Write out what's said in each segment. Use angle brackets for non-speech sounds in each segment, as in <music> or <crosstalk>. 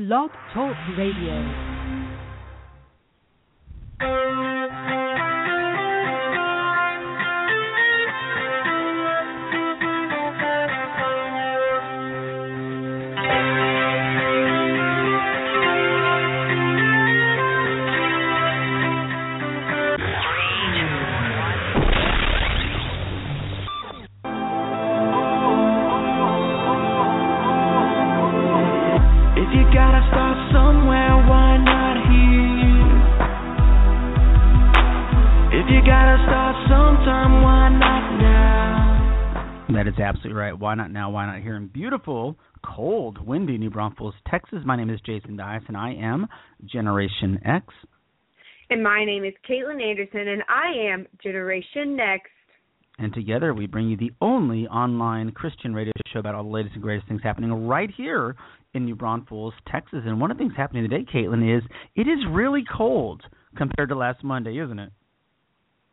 Blog Talk Radio. New Braunfels, Texas? My name is Jason Dias, and I am Generation X. And my name is Kaitlyn Anderson, and I am Generation Next. And together we bring you the only online Christian radio show about all the latest and greatest things happening right here in New Braunfels, Texas. And one of the things happening today, Kaitlyn, is it is really cold compared to last Monday, isn't it?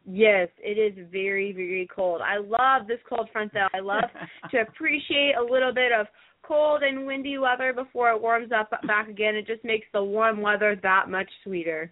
Yes, it is very, very cold. I love this cold front, though. I love <laughs> to appreciate a little bit of cold and windy weather before it warms up back again. It just makes the warm weather that much sweeter.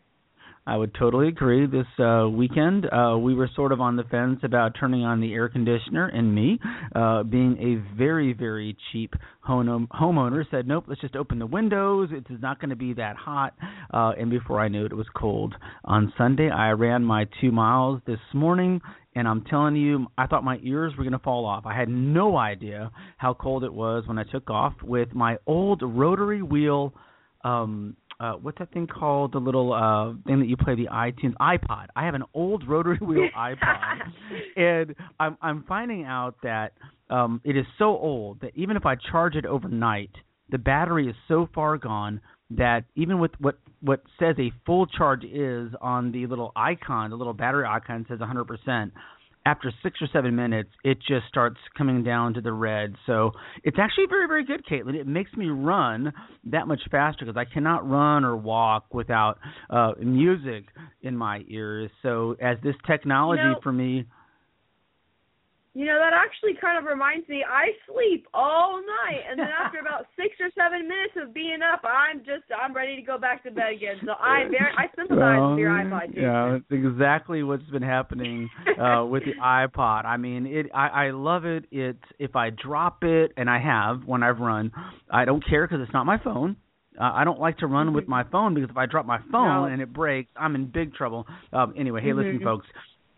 I would totally agree. This uh, weekend, uh, we were sort of on the fence about turning on the air conditioner, and me, uh, being a very, very cheap home homeowner, said, "Nope, let's just open the windows. It is not going to be that hot." Uh, and before I knew it, it was cold. On Sunday, I ran my two miles this morning, and I'm telling you, I thought my ears were going to fall off. I had no idea how cold it was when I took off with my old rotary wheel. Um, uh, what's that thing called? The little uh thing that you play the iTunes iPod. I have an old <laughs> rotary wheel <laughs> iPod, and I'm I'm finding out that um it is so old that even if I charge it overnight, the battery is so far gone that even with what what says a full charge is on the little icon, the little battery icon says 100%. After six or seven minutes, it just starts coming down to the red. So it's actually very, very good, Caitlin. It makes me run that much faster because I cannot run or walk without uh, music in my ears. So as this technology You know- for me, You know, that actually kind of reminds me, I sleep all night, and then after about <laughs> six or seven minutes of being up, I'm just, I'm ready to go back to bed again. So I <laughs> very, I sympathize with your iPod. Yeah, it's exactly what's been happening uh with the iPod. I mean, it I I love it. It's if I drop it and I have when I've run, I don't care cuz it's not my phone. Uh, I don't like to run with my phone because if I drop my phone No. and it breaks, I'm in big trouble. Um anyway, hey listen Mhm. folks,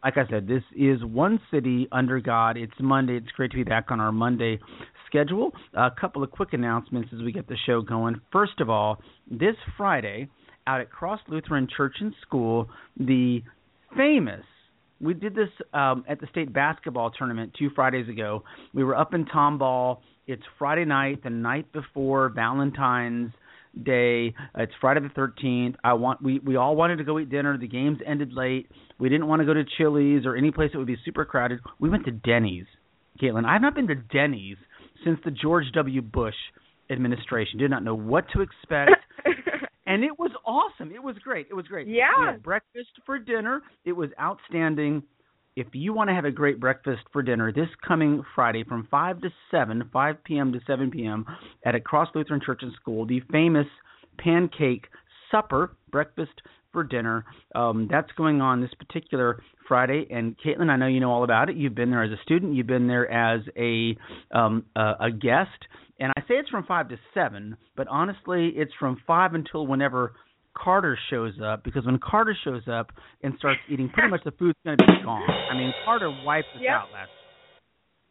like I said, this is One City Under God. It's Monday. It's great to be back on our Monday schedule. a couple of quick announcements as we get the show going. First of all, this Friday, out at Cross Lutheran Church and School, the famous we did this um, at the state basketball tournament two Fridays ago. We were up in Tomball. It's Friday night, the night before Valentine's Day. It's Friday the 13th. I want we we all wanted to go eat dinner. The games ended late. We didn't want to go to Chili's or any place that would be super crowded. We went to Denny's. Kaitlyn, I've not been to Denny's since the George W. Bush administration. Did not know what to expect <laughs> and it was awesome. It was great. It was great. Yeah. We had breakfast for dinner. It was outstanding. If you want to have a great breakfast for dinner this coming Friday from 5 to 7, 5 p.m. to 7 p.m. at a Cross Lutheran Church and School, the famous pancake supper, breakfast for dinner. Um, that's going on this particular Friday. And Kaitlyn, I know you know all about it. You've been there as a student. You've been there as a um, a, a guest. And I say it's from five to seven, but honestly, it's from five until whenever Carter shows up. Because when Carter shows up and starts eating, pretty much the food's going to be gone. I mean, Carter wiped us Yep. out last.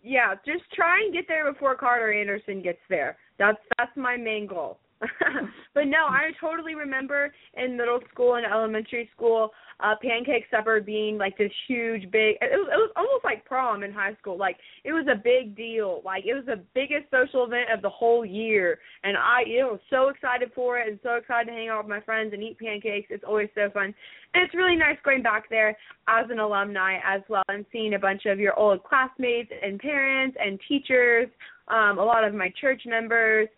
yeah, just try and get there before Carter Anderson gets there. That's that's my main goal. <laughs> but no, I totally remember in middle school and elementary school, uh pancake supper being like this huge big it was it was almost like prom in high school. Like it was a big deal. Like it was the biggest social event of the whole year and I you know so excited for it and so excited to hang out with my friends and eat pancakes. It's always so fun. And it's really nice going back there as an alumni as well and seeing a bunch of your old classmates and parents and teachers, um, a lot of my church members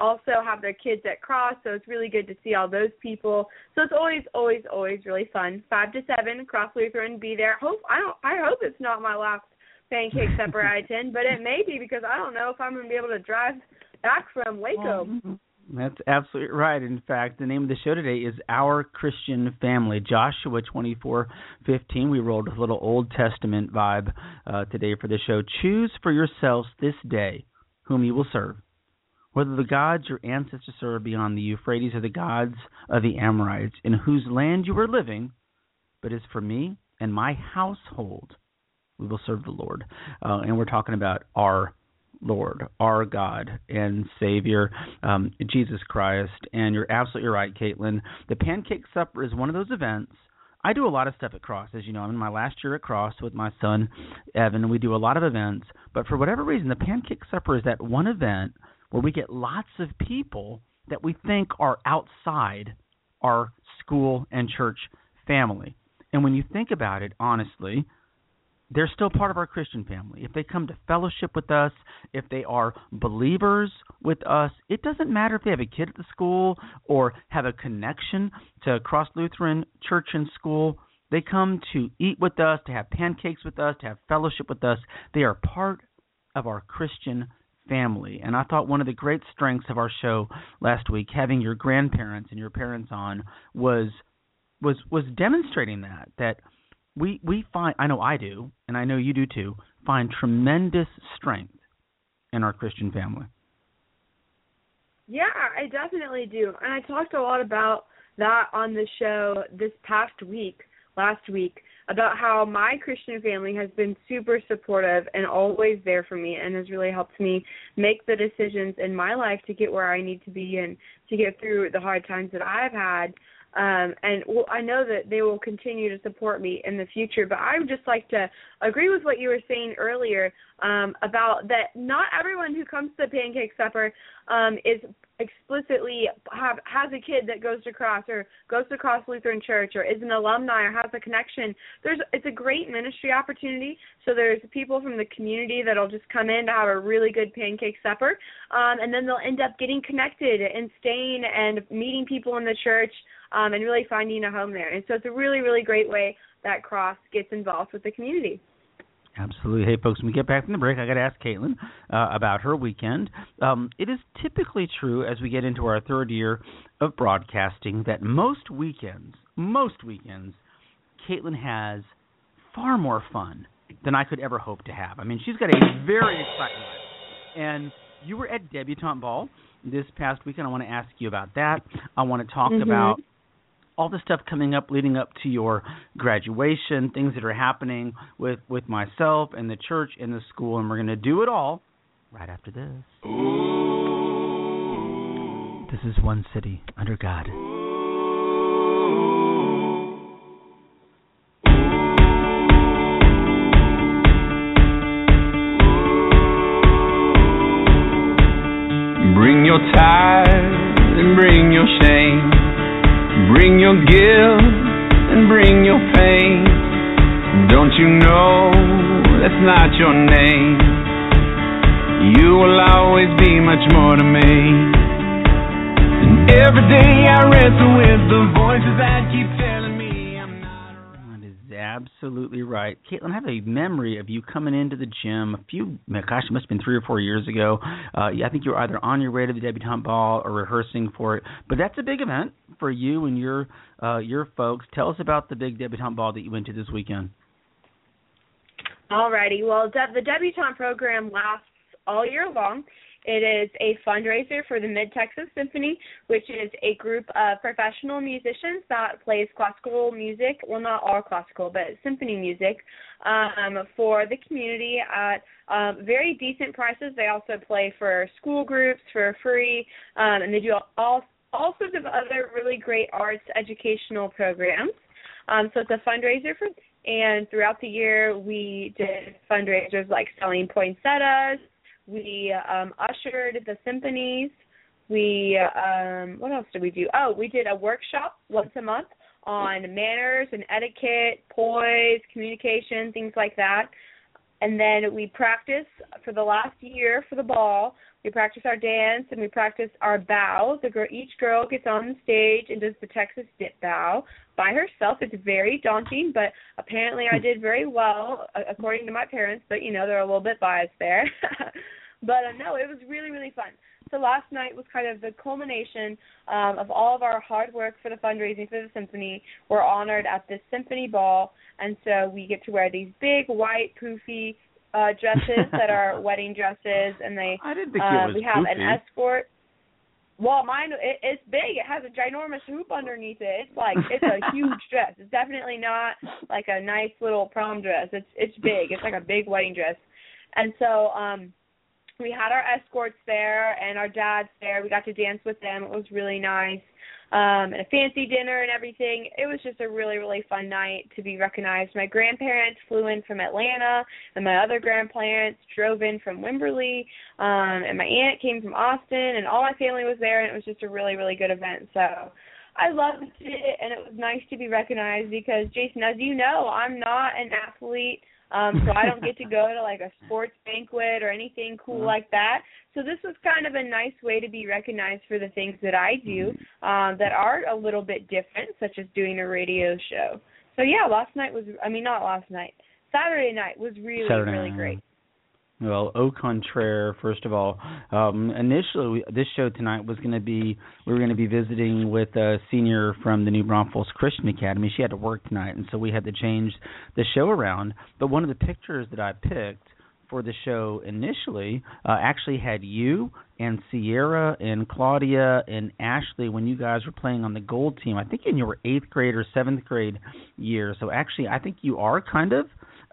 also have their kids at cross so it's really good to see all those people so it's always always always really fun five to seven cross lutheran be there hope i don't i hope it's not my last pancake supper i <laughs> attend but it may be because i don't know if i'm going to be able to drive back from waco That's absolutely right. In fact, the name of the show today is Our Christian Family. Joshua twenty four fifteen. We rolled a little Old Testament vibe uh, today for the show. Choose for yourselves this day whom you will serve, whether the gods your ancestors served beyond the Euphrates or the gods of the Amorites, in whose land you are living. But as for me and my household, we will serve the Lord. Uh, and we're talking about our Lord, our God and Savior, um, Jesus Christ. And you're absolutely right, Kaitlyn. The Pancake Supper is one of those events. I do a lot of stuff at Cross, as you know. I'm in my last year at Cross with my son Evan, we do a lot of events. But for whatever reason, the Pancake Supper is that one event where we get lots of people that we think are outside our school and church family. And when you think about it, honestly, they're still part of our Christian family. If they come to fellowship with us, if they are believers with us, it doesn't matter if they have a kid at the school or have a connection to Cross Lutheran Church and School. They come to eat with us, to have pancakes with us, to have fellowship with us. They are part of our Christian family. And I thought one of the great strengths of our show last week, having your grandparents and your parents on, was was was demonstrating that that we we find I know I do, and I know you do too, find tremendous strength in our Christian family. Yeah, I definitely do. And I talked a lot about that on the show this past week, last week, about how my Christian family has been super supportive and always there for me and has really helped me make the decisions in my life to get where I need to be and to get through the hard times that I've had. Um, and well, I know that they will continue to support me in the future. But I would just like to agree with what you were saying earlier um, about that. Not everyone who comes to the pancake supper um, is explicitly have has a kid that goes to Cross or goes to Cross Lutheran Church or is an alumni or has a connection. There's it's a great ministry opportunity. So there's people from the community that'll just come in to have a really good pancake supper, um, and then they'll end up getting connected and staying and meeting people in the church um, and really finding a home there. And so it's a really, really great way that Cross gets involved with the community. Absolutely. Hey, folks, when we get back from the break, I got to ask Kaitlyn uh, about her weekend. Um, it is typically true as we get into our third year of broadcasting that most weekends, most weekends, Kaitlyn has far more fun than I could ever hope to have. I mean, she's got a very exciting life. And you were at Debutante Ball this past weekend. I want to ask you about that. I want to talk mm-hmm. about all the stuff coming up leading up to your graduation, things that are happening with with myself and the church and the school, and we're going to do it all right after this. Ooh. This is one city under God. Bring your tithe and bring your shame. Your guilt and bring your pain. Don't you know that's not your name? You will always be much more to me. And every day I wrestle with the voices that keep telling absolutely right. Kaitlyn, I have a memory of you coming into the gym a few, gosh, it must have been three or four years ago. Uh, I think you were either on your way to the debutante ball or rehearsing for it. But that's a big event for you and your uh, your folks. Tell us about the big debutante ball that you went to this weekend. Alrighty. Well, de- the debutante program lasts all year long. It is a fundraiser for the Mid Texas Symphony, which is a group of professional musicians that plays classical music. Well, not all classical, but symphony music um, for the community at um, very decent prices. They also play for school groups for free, um, and they do all all sorts of other really great arts educational programs. Um, so it's a fundraiser for, and throughout the year we did fundraisers like selling poinsettias. We um, ushered the symphonies. We um, what else did we do? Oh, we did a workshop once a month on manners and etiquette, poise, communication, things like that. And then we practice for the last year for the ball. We practice our dance and we practice our bow. The girl, each girl gets on the stage and does the Texas dip bow by herself. It's very daunting, but apparently I did very well according to my parents. But you know they're a little bit biased there. <laughs> but uh, no, it was really really fun. So last night was kind of the culmination um, of all of our hard work for the fundraising for the symphony. We're honored at this symphony ball, and so we get to wear these big white poofy uh dresses that are <laughs> wedding dresses, and they I didn't think uh, it was we have poofy. an escort. Well, mine it, it's big. It has a ginormous hoop underneath it. It's like it's a <laughs> huge dress. It's definitely not like a nice little prom dress. It's it's big. It's like a big wedding dress. And so um we had our escorts there and our dads there. We got to dance with them. It was really nice. Um and a fancy dinner and everything. It was just a really really fun night to be recognized. My grandparents flew in from Atlanta and my other grandparents drove in from Wimberley. Um and my aunt came from Austin and all my family was there and it was just a really really good event. So I loved it and it was nice to be recognized because Jason as you know, I'm not an athlete um, so I don't get to <laughs> go to like a sports banquet or anything cool Mhm. like that. So this was kind of a nice way to be recognized for the things that I do um, that are a little bit different, such as doing a radio show. So yeah, last night was I mean not last night. Saturday night was really Saturday really night. great. Well, au contraire, first of all, um, initially this show tonight was going to be we were going to be visiting with a senior from the New Braunfels Christian Academy. She had to work tonight, and so we had to change the show around. But one of the pictures that I picked for the show initially uh, actually had you and Sierra and Claudia and Ashley when you guys were playing on the gold team. I think in your eighth grade or seventh grade year. So actually, I think you are kind of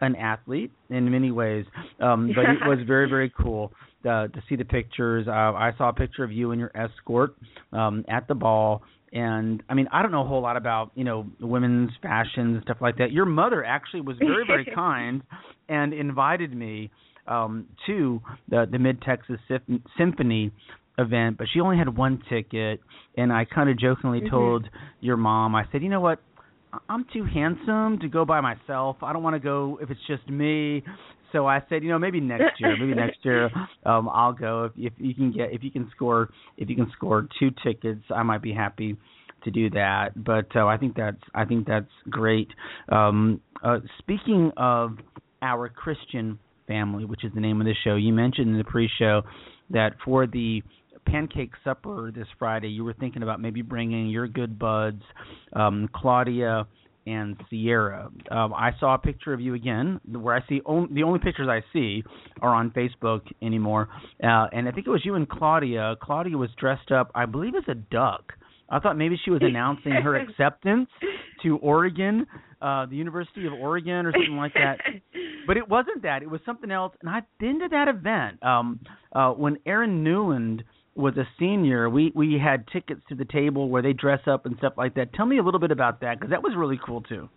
an athlete in many ways. Um, but it was very very cool uh, to see the pictures. Uh, I saw a picture of you and your escort um, at the ball. And I mean, I don't know a whole lot about you know women's fashion and stuff like that. Your mother actually was very, very <laughs> kind and invited me um, to the the Mid Texas Symp- Symphony event, but she only had one ticket. And I kind of jokingly Mhm. told your mom, I said, you know what? I'm too handsome to go by myself. I don't want to go if it's just me. So I said, you know, maybe next year, maybe next year, <laughs> um, I'll go if if you can get if you can score if you can score two tickets, I might be happy to do that. But uh, I think that's I think that's great. Um, uh, speaking of our Christian family, which is the name of the show, you mentioned in the pre-show that for the pancake supper this Friday, you were thinking about maybe bringing your good buds, um, Claudia and Sierra. Um, I saw a picture of you again, where I see on, the only pictures I see are on Facebook anymore, uh, and I think it was you and Claudia. Claudia was dressed up, I believe, as a duck. I thought maybe she was <laughs> announcing her acceptance to Oregon, uh, the University of Oregon, or something like that. But it wasn't that; it was something else. And I've been to that event. Um, uh, when Erin Newland was a senior, we we had tickets to the table where they dress up and stuff like that. Tell me a little bit about that because that was really cool too.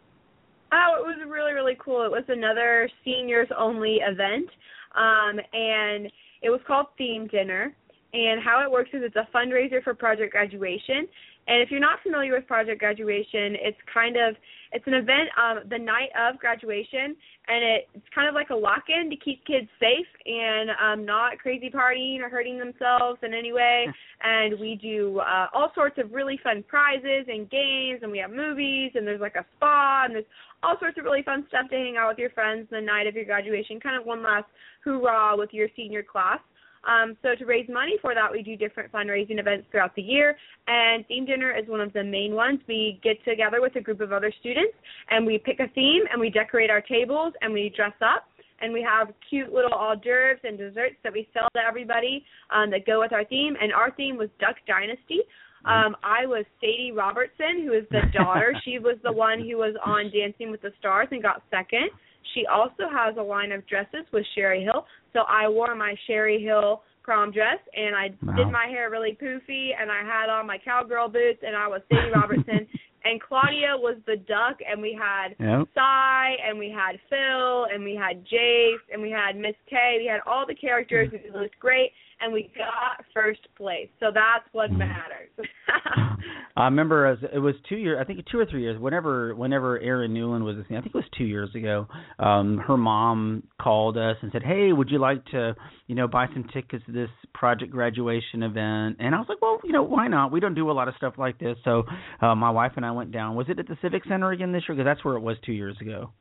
Oh, it was really really cool. It was another seniors only event, um, and it was called Theme Dinner. And how it works is it's a fundraiser for Project Graduation. And if you're not familiar with Project Graduation, it's kind of it's an event um, the night of graduation, and it, it's kind of like a lock-in to keep kids safe and um, not crazy partying or hurting themselves in any way. and we do uh, all sorts of really fun prizes and games, and we have movies, and there's like a spa, and there's all sorts of really fun stuff to hang out with your friends the night of your graduation. Kind of one last hoorah with your senior class. Um, so to raise money for that, we do different fundraising events throughout the year, and theme dinner is one of the main ones. We get together with a group of other students, and we pick a theme, and we decorate our tables, and we dress up, and we have cute little hors d'oeuvres and desserts that we sell to everybody um, that go with our theme. And our theme was Duck Dynasty. Um, I was Sadie Robertson, who is the daughter. <laughs> she was the one who was on Dancing with the Stars and got second. She also has a line of dresses with Sherri Hill. So I wore my Sherri Hill prom dress and I Wow. did my hair really poofy and I had on my cowgirl boots and I was Sadie <laughs> Robertson and Claudia was the duck and we had Yep. Si and we had Phil and we had Jace and we had Miss Kay. We had all the characters. Hmm. It looked great and we got first place. So that's what Mm. matters. <laughs> I remember as it was two years, I think two or three years. Whenever whenever Erin Newland was, I think it was two years ago. Um, her mom called us and said, "Hey, would you like to, you know, buy some tickets to this project graduation event?" And I was like, "Well, you know, why not? We don't do a lot of stuff like this." So uh, my wife and I went down. Was it at the Civic Center again this year? Because that's where it was two years ago.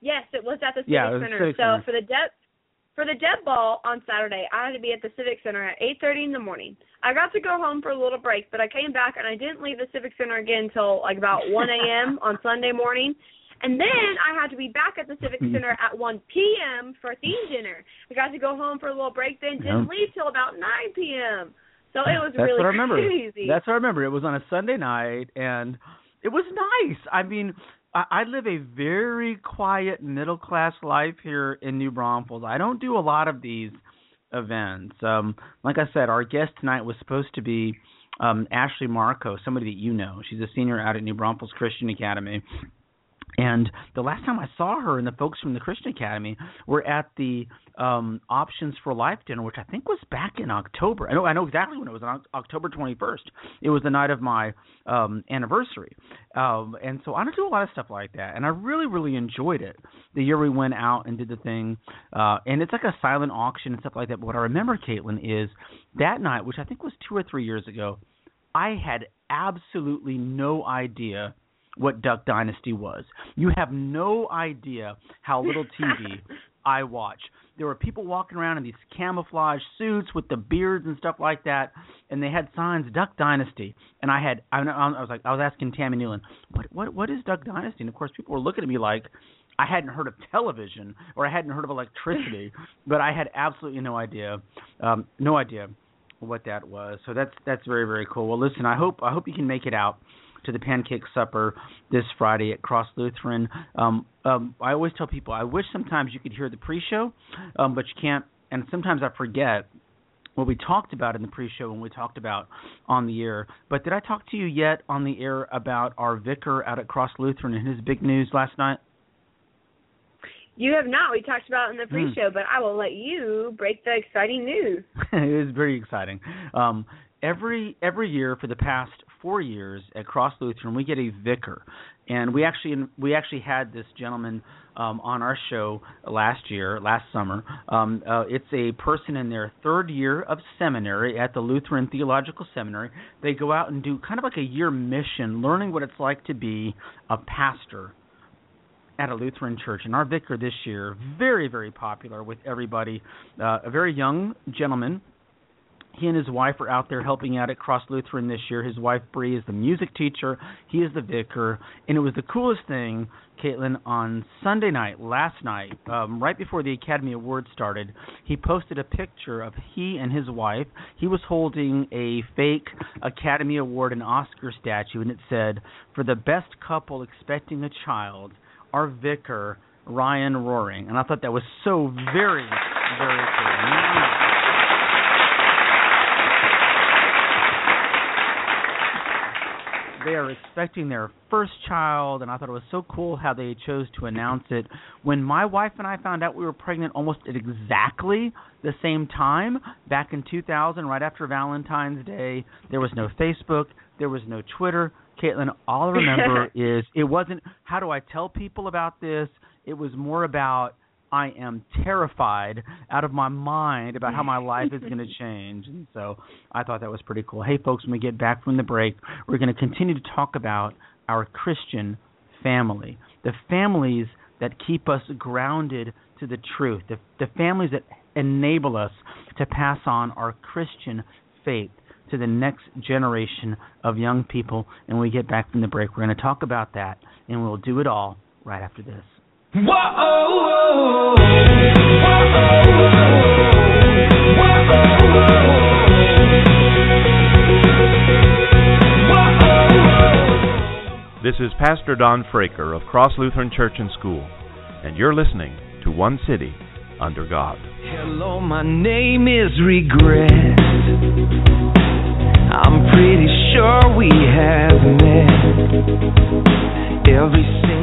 yes, it was at the Civic Yeah, Center. Civic so Center. for the depth for the dead ball on Saturday, I had to be at the Civic Center at 8:30 in the morning. I got to go home for a little break, but I came back and I didn't leave the Civic Center again until like about <laughs> 1 a.m. on Sunday morning. And then I had to be back at the Civic Hmm. Center at 1 p.m. for theme dinner. I got to go home for a little break, then didn't leave till about 9 p.m. So it was That's really what I remember. crazy. That's what I remember. It was on a Sunday night, and it was nice. I mean, I, live a very quiet middle class life here in New Braunfels. I don't do a lot of these events. Um, like I said, our guest tonight was supposed to be um, Ashley Marco, somebody that you know. She's a senior out at New Braunfels Christian Academy. And the last time I saw her and the folks from the Christian Academy were at the um Options for Life dinner, which I think was back in October. I know I know exactly when it was on October 21st. It was the night of my um anniversary. Um and so I don't do a lot of stuff like that and I really really enjoyed it. The year we went out and did the thing uh and it's like a silent auction and stuff like that. But what I remember Kaitlyn is that night, which I think was 2 or 3 years ago, I had absolutely no idea what Duck Dynasty was. You have no idea how little <laughs> TV I watch. There were people walking around in these camouflage suits with the beards and stuff like that, and they had signs Duck Dynasty. And I had I, I was like I was asking Tammy Newland, what what what is Duck Dynasty? And of course people were looking at me like I hadn't heard of television or I hadn't heard of electricity, <laughs> but I had absolutely no idea, um, no idea what that was. So that's that's very very cool. Well, listen, I hope I hope you can make it out to the pancake supper this Friday at Cross Lutheran. Um, um, I always tell people I wish sometimes you could hear the pre-show, um, but you can't. And sometimes I forget what we talked about in the pre-show when we talked about on the air. But did I talk to you yet on the air about our vicar out at Cross Lutheran and his big news last night? You have not. We talked about it in the Hmm. pre-show, but I will let you break the exciting news. <laughs> it was very exciting. Um, every every year for the past four years at Cross Lutheran, we get a vicar, and we actually we actually had this gentleman um, on our show last year, last summer. Um, uh, it's a person in their third year of seminary at the Lutheran Theological Seminary. They go out and do kind of like a year mission, learning what it's like to be a pastor at a Lutheran church. And our vicar this year, very, very popular with everybody, uh, a very young gentleman. He and his wife are out there helping out at Cross Lutheran this year. His wife Bree is the music teacher. He is the vicar, and it was the coolest thing, Kaitlyn. On Sunday night, last night, um, right before the Academy Awards started, he posted a picture of he and his wife. He was holding a fake Academy Award and Oscar statue, and it said, "For the best couple expecting a child." our vicar Ryan Roaring, and I thought that was so very, very cool. They are expecting their first child, and I thought it was so cool how they chose to announce it. When my wife and I found out we were pregnant almost at exactly the same time, back in 2000, right after Valentine's Day, there was no Facebook, there was no Twitter. Kaitlyn, all I remember <laughs> is it wasn't how do I tell people about this? It was more about I am terrified out of my mind about how my life is going <laughs> to change. And so I thought that was pretty cool. Hey, folks, when we get back from the break, we're going to continue to talk about our Christian family, the families that keep us grounded to the truth, the, the families that enable us to pass on our Christian faith to the next generation of young people. And when we get back from the break, we're going to talk about that, and we'll do it all right after this. This is Pastor Don Fraker of Cross Lutheran Church and School, and you're listening to One City Under God. Hello, my name is Regret. I'm pretty sure we have met every single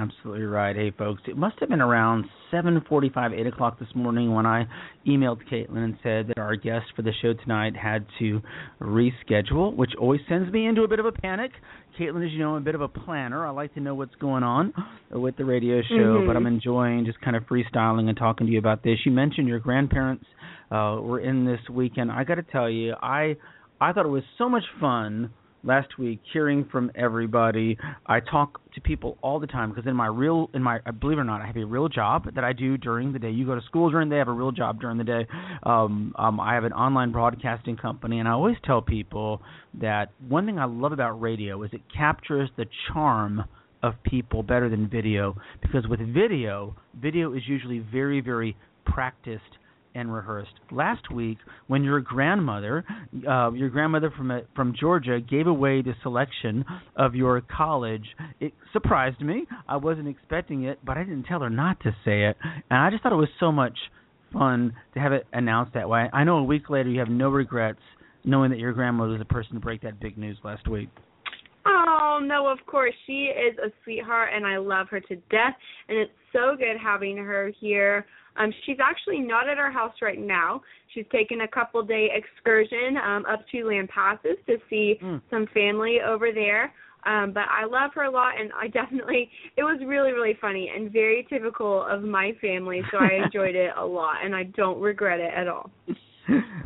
Absolutely right. Hey, folks, it must have been around 7:45, 8 o'clock this morning when I emailed Kaitlyn and said that our guest for the show tonight had to reschedule, which always sends me into a bit of a panic. Kaitlyn, as you know, I'm a bit of a planner. I like to know what's going on with the radio show, Mhm. but I'm enjoying just kind of freestyling and talking to you about this. You mentioned your grandparents uh, were in this weekend. I got to tell you, I I thought it was so much fun last week, hearing from everybody. I talk to people all the time because in my real, in my, believe it or not, I have a real job that I do during the day. You go to school during the day, I have a real job during the day. Um, um, I have an online broadcasting company, and I always tell people that one thing I love about radio is it captures the charm of people better than video because with video, video is usually very, very practiced and rehearsed. Last week, when your grandmother, uh, your grandmother from uh, from Georgia, gave away the selection of your college, it surprised me. I wasn't expecting it, but I didn't tell her not to say it, and I just thought it was so much fun to have it announced that way. I know a week later you have no regrets knowing that your grandmother was the person to break that big news last week. Oh no, of course she is a sweetheart, and I love her to death. And it's so good having her here. Um, she's actually not at our house right now. She's taken a couple day excursion um, up to Lampasas to see mm. some family over there. Um, but I love her a lot, and I <laughs> definitely it was really really funny and very typical of my family. So I <laughs> enjoyed it a lot, and I don't regret it at all. <laughs>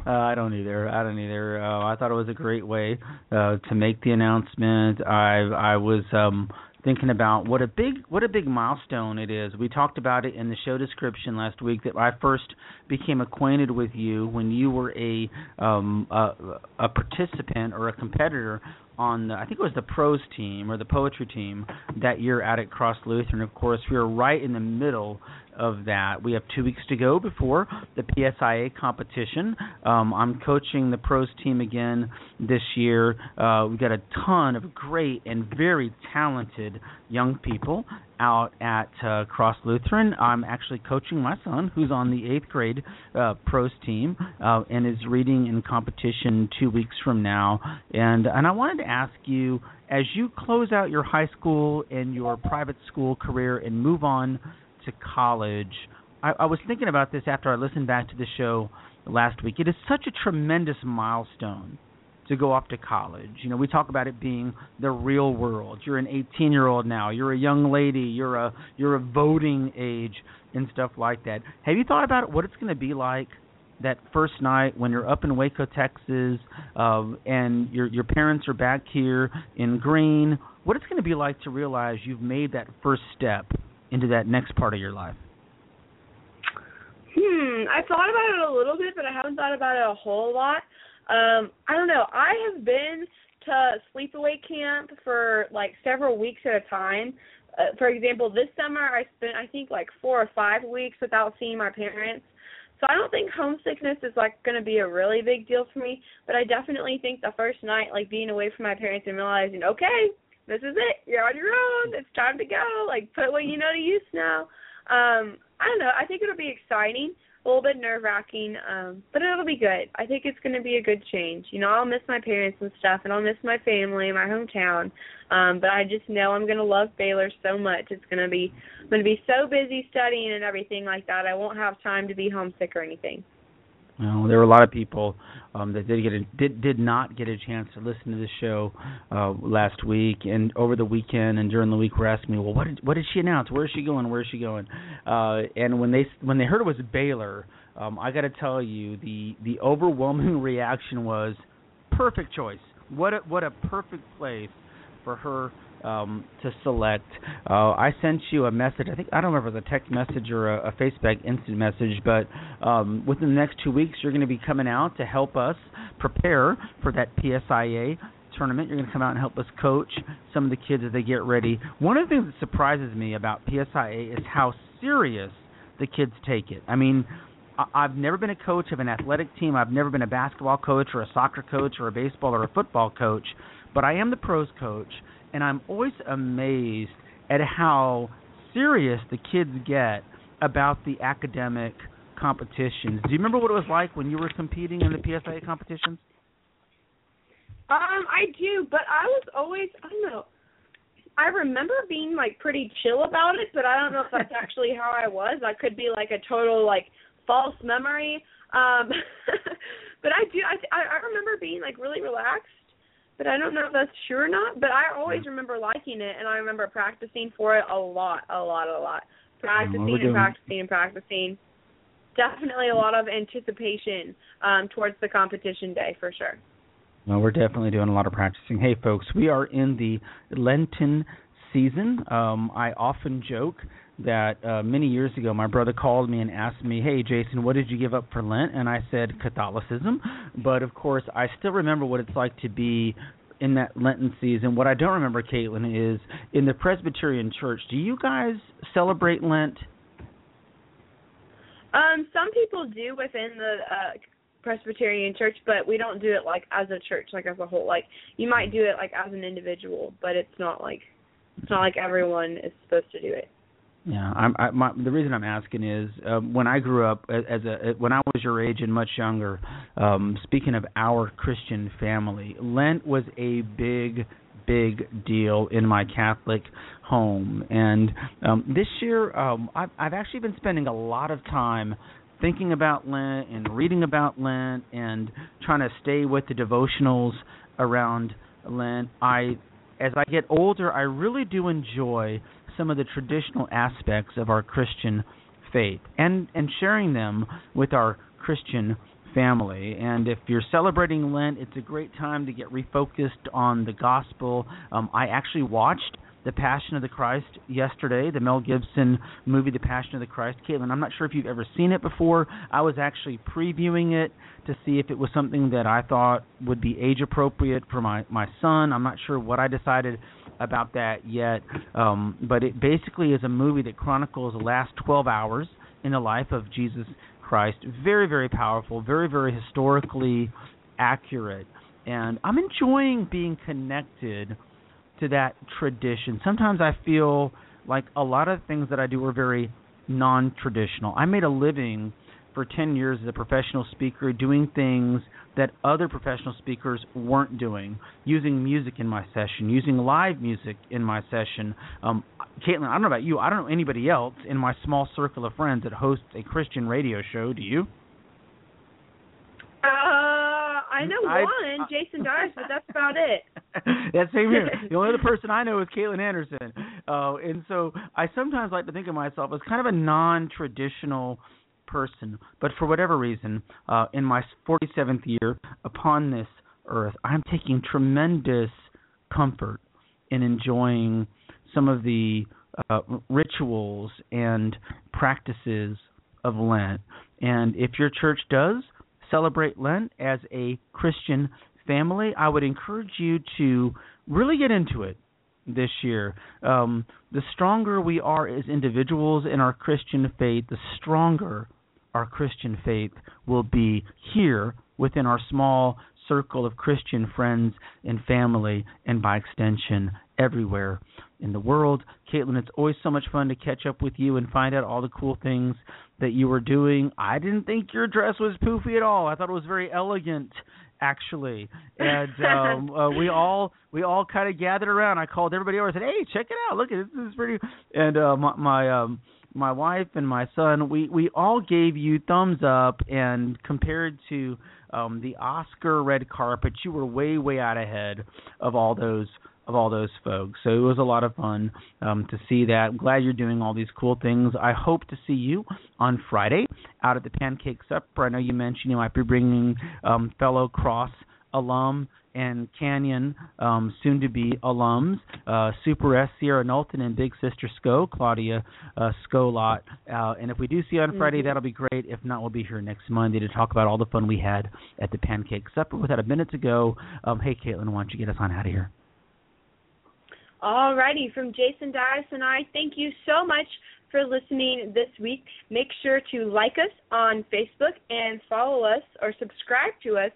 uh, I don't either. I don't either. Uh, I thought it was a great way uh, to make the announcement. I I was um thinking about what a big what a big milestone it is. We talked about it in the show description last week that I first became acquainted with you when you were a um a, a participant or a competitor on the I think it was the prose team or the poetry team that year out at Cross Lutheran. Of course, we were right in the middle of that. We have two weeks to go before the PSIA competition. Um, I'm coaching the prose team again this year. Uh, we've got a ton of great and very talented young people out at uh, Cross Lutheran. I'm actually coaching my son, who's on the eighth grade uh, prose team, uh, and is reading in competition two weeks from now. And and I wanted to ask you, as you close out your high school and your private school career and move on to college, I, I was thinking about this after I listened back to the show last week. It is such a tremendous milestone to go off to college. You know, we talk about it being the real world. You're an 18 year old now. You're a young lady. You're a you're a voting age and stuff like that. Have you thought about what it's going to be like that first night when you're up in Waco, Texas, uh, and your your parents are back here in Gruene? What it's going to be like to realize you've made that first step into that next part of your life? Hmm, I thought about it a little bit, but I haven't thought about it a whole lot. Um, I don't know. I have been to sleepaway camp for like several weeks at a time. Uh, for example, this summer I spent I think like four or five weeks without seeing my parents. So I don't think homesickness is like going to be a really big deal for me, but I definitely think the first night like being away from my parents and realizing, okay, this is it. You're on your own. It's time to go. Like put what you know to use now. Um, I don't know. I think it'll be exciting, a little bit nerve wracking, um, but it'll be good. I think it's going to be a good change. You know, I'll miss my parents and stuff, and I'll miss my family, my hometown. Um, but I just know I'm going to love Baylor so much. It's going to be I'm going to be so busy studying and everything like that. I won't have time to be homesick or anything. Well, there were a lot of people um, that did get a, did did not get a chance to listen to the show uh, last week and over the weekend and during the week were asking me, well, what did what did she announce? Where is she going? Where is she going? Uh, and when they when they heard it was Baylor, um, I got to tell you the the overwhelming <laughs> reaction was perfect choice. What a, what a perfect place for her um, to select. Uh, I sent you a message. I think I don't remember the text message or a, a Facebook instant message, but um, within the next two weeks, you're going to be coming out to help us prepare for that PSIA tournament. You're going to come out and help us coach some of the kids as they get ready. One of the things that surprises me about PSIA is how serious the kids take it. I mean, I've never been a coach of an athletic team. I've never been a basketball coach or a soccer coach or a baseball or a football coach, but I am the prose coach, and I'm always amazed at how serious the kids get about the academic competitions. Do you remember what it was like when you were competing in the PSIA competitions? Um, I do, but I was always I don't know. I remember being like pretty chill about it, but I don't know if that's <laughs> actually how I was. I could be like a total like false memory. Um <laughs> but I do I I remember being like really relaxed but I don't know if that's true or not. But I always remember liking it, and I remember practicing for it a lot, a lot, a lot. Practicing and practicing and practicing. Definitely a lot of anticipation um, towards the competition day for sure. Well, we're definitely doing a lot of practicing. Hey, folks, we are in the Lenten season. Um, I often joke that uh, many years ago my brother called me and asked me, "Hey, Jason, what did you give up for Lent?" And I said Catholicism. But of course, I still remember what it's like to be in that Lenten season. What I don't remember, Kaitlyn, is in the Presbyterian Church. Do you guys celebrate Lent? Um, some people do within the uh, Presbyterian church, but we don't do it like as a church, like as a whole. Like you might do it like as an individual, but it's not like it's not like everyone is supposed to do it. Yeah, I'm. I, my, the reason I'm asking is um, when I grew up as a when I was your age and much younger. Um, speaking of our Christian family, Lent was a big, big deal in my Catholic home, and um, this year um, I've, I've actually been spending a lot of time thinking about Lent and reading about Lent and trying to stay with the devotionals around Lent. I as I get older, I really do enjoy some of the traditional aspects of our Christian faith and and sharing them with our Christian family. And if you're celebrating Lent, it's a great time to get refocused on the gospel. Um, I actually watched the Passion of the Christ yesterday, the Mel Gibson movie, The Passion of the Christ. Kaitlyn, I'm not sure if you've ever seen it before. I was actually previewing it to see if it was something that I thought would be age appropriate for my my son. I'm not sure what I decided about that yet, um, but it basically is a movie that chronicles the last 12 hours in the life of Jesus Christ. Very, very powerful, very, very historically accurate, and I'm enjoying being connected to that tradition. Sometimes I feel like a lot of things that I do are very non-traditional. I made a living for 10 years as a professional speaker doing things that other professional speakers weren't doing, using music in my session, using live music in my session. Um, Kaitlyn, I don't know about you. I don't know anybody else in my small circle of friends that hosts a Christian radio show. Do you? Uh, I know I, one, Jason Dias, but that's about it. <laughs> that's same here. The only other <laughs> person I know is Kaitlyn Anderson. Uh, and so I sometimes like to think of myself as kind of a non-traditional person. But for whatever reason, uh, in my 47th year upon this earth, I'm taking tremendous comfort in enjoying some of the uh, rituals and practices of Lent. And if your church does celebrate Lent as a Christian family, I would encourage you to really get into it this year. Um, the stronger we are as individuals in our Christian faith, the stronger our Christian faith will be here within our small circle of Christian friends and family, and by extension, everywhere in the world. Kaitlyn, it's always so much fun to catch up with you and find out all the cool things that you were doing. I didn't think your dress was poofy at all. I thought it was very elegant actually. And um <laughs> uh, we all we all kind of gathered around. I called everybody over and said hey check it out. Look at this, this is pretty and uh my, my um my wife and my son we we all gave you thumbs up and compared to um the oscar red carpet you were way way out ahead of all those of all those folks. So it was a lot of fun um, to see that. I'm glad you're doing all these cool things. I hope to see you on Friday out at the Pancake Supper. I know you mentioned you might be bringing um, fellow Cross alum and Canyon um, soon to be alums, uh, Super S, Sierra Knowlton, and Big Sister SCO, Claudia uh, Scolot. Uh, and if we do see you on Friday, mm-hmm. that'll be great. If not, we'll be here next Monday to talk about all the fun we had at the Pancake Supper. Without a minute to go, um, hey, Kaitlyn, why don't you get us on out of here? Alrighty, from Jason Dias and I, thank you so much for listening this week. Make sure to like us on Facebook and follow us or subscribe to us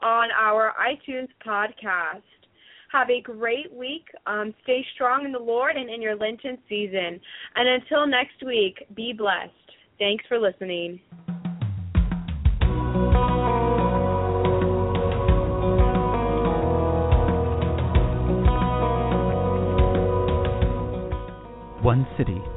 on our iTunes podcast. Have a great week. Um, stay strong in the Lord and in your Lenten season. And until next week, be blessed. Thanks for listening. One City